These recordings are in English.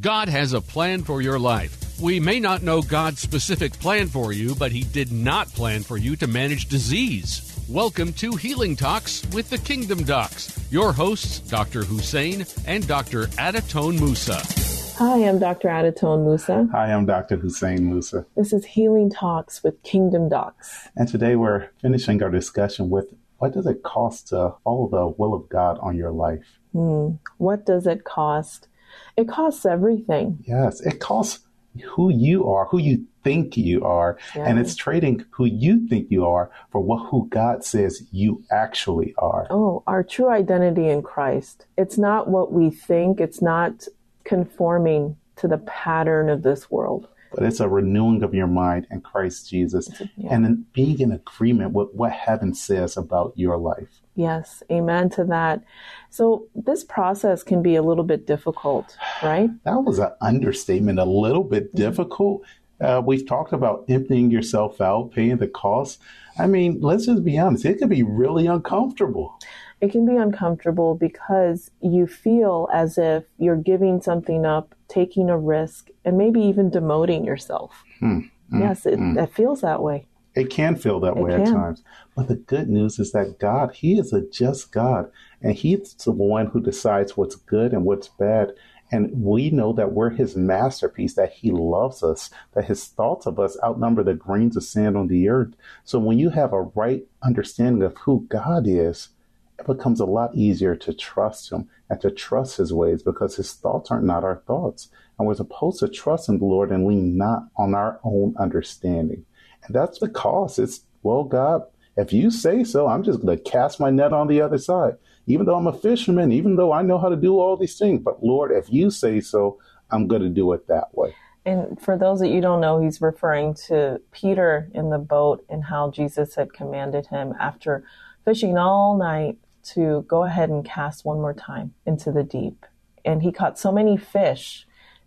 God has a plan for your life. We may not know God's specific plan for you, but He did not plan for you to manage disease. Welcome to Healing Talks with the Kingdom Docs. Your hosts, Dr. Hussein and Dr. Adatone Musa. Hi, I'm Dr. Adatone Musa. Hi, I'm Dr. Hussein Musa. This is Healing Talks with Kingdom Docs. And today we're finishing our discussion with what does it cost to follow the will of God on your life? Hmm. What does it cost? It costs everything. Yes, it costs who you are, who you think you are, and it's trading who you think you are for what who God says you actually are. Oh, our true identity in Christ. It's not what we think, it's not conforming to the pattern of this world. But it's a renewing of your mind in Christ Jesus Yeah. and in being in agreement with what heaven says about your life. Yes, amen to that. So, this process can be a little bit difficult, right? That was an understatement, a little bit difficult. Uh, we've talked about emptying yourself out, paying the cost. I mean, let's just be honest, it can be really uncomfortable. It can be uncomfortable because you feel as if you're giving something up, taking a risk, and maybe even demoting yourself. Mm, yes, it, mm. it feels that way. It can feel that It way at times. But the good news is that God, He is a just God, and He's the one who decides what's good and what's bad. And we know that we're His masterpiece, that He loves us, that His thoughts of us outnumber the grains of sand on the earth. So when you have a right understanding of who God is, it becomes a lot easier to trust Him and to trust His ways because His thoughts are not our thoughts. And we're supposed to trust in the Lord and lean not on our own understanding. That's the cost. It's, well, God, if you say so, I'm just going to cast my net on the other side. Even though I'm a fisherman, even though I know how to do all these things. But Lord, if you say so, I'm going to do it that way. And for those that you don't know, he's referring to Peter in the boat and how Jesus had commanded him after fishing all night to go ahead and cast one more time into the deep. And he caught so many fish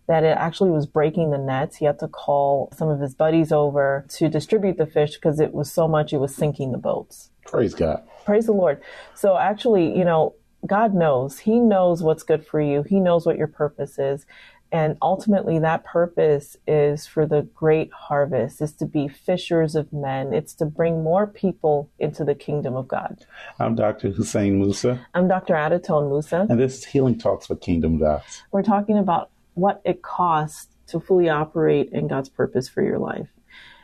that it actually was breaking the nets. He had to call some of his buddies over to distribute the fish because it was so much it was sinking the boats. Praise God. Praise the Lord. So actually, you know, God knows. He knows what's good for you. He knows what your purpose is. And ultimately that purpose is for the great harvest, is to be fishers of men. It's to bring more people into the kingdom of God. I'm Dr. Hussein Musa, I'm Dr. Adatone Musa. and this is Healing Talks with Kingdom Docs. We're talking about what it costs to fully operate in God's purpose for your life.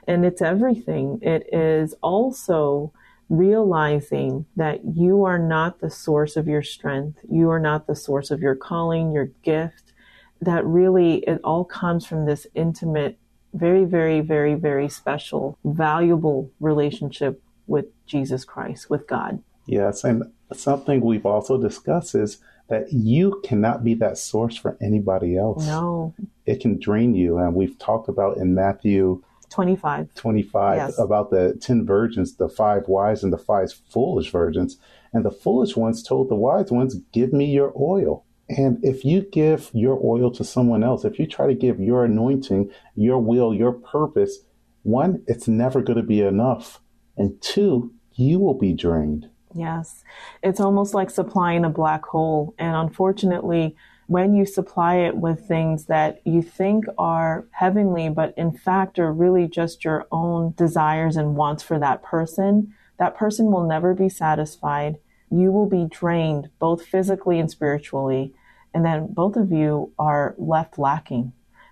And it's everything. It is also realizing that you are not the source of your strength. You are not the source of your calling, your gift. That really, it all comes from this intimate, very, very, very, very special, valuable relationship with Jesus Christ, with God. Yes, and something we've also discussed is that you cannot be that source for anybody else. No, It can drain you. And we've talked about in Matthew 25. 25 Yes. about the 10 virgins, the five wise and the five foolish virgins. And the foolish ones told the wise ones, Give me your oil. And if you give your oil to someone else, if you try to give your anointing, your will, your purpose, one, it's never going to be enough. And two, you will be drained. Yes. It's almost like supplying a black hole. And unfortunately, when you supply it with things that you think are heavenly, but in fact are really just your own desires and wants for that person, that person will never be satisfied. You will be drained both physically and spiritually. And then both of you are left lacking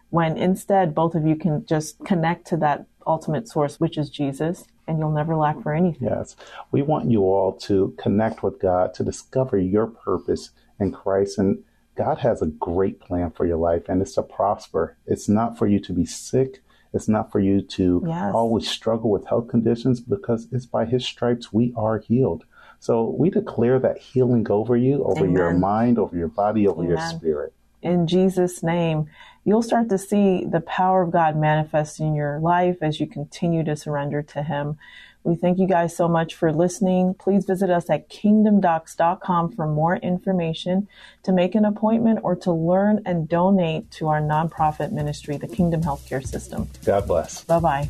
when instead both of you can just connect to that ultimate source, which is Jesus, and you'll never lack for anything. Yes. We want you all to connect with God, to discover your purpose in Christ. And God has a great plan for your life, and it's to prosper. It's not for you to be sick. It's not for you to Yes. always struggle with health conditions because it's by His stripes we are healed. So we declare that healing over you, over your mind, over your body, over your spirit. In Jesus' name, you'll start to see the power of God manifest in your life as you continue to surrender to Him. We thank you guys so much for listening. Please visit us at kingdomdocs.com for more information, to make an appointment, or to learn and donate to our nonprofit ministry, the Kingdom Healthcare System. God bless. Bye bye.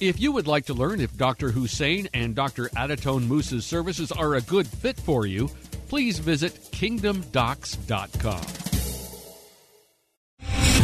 If you would like to learn if Dr. Hussein and Dr. Adatone Musa's services are a good fit for you, please visit kingdomdocs.com.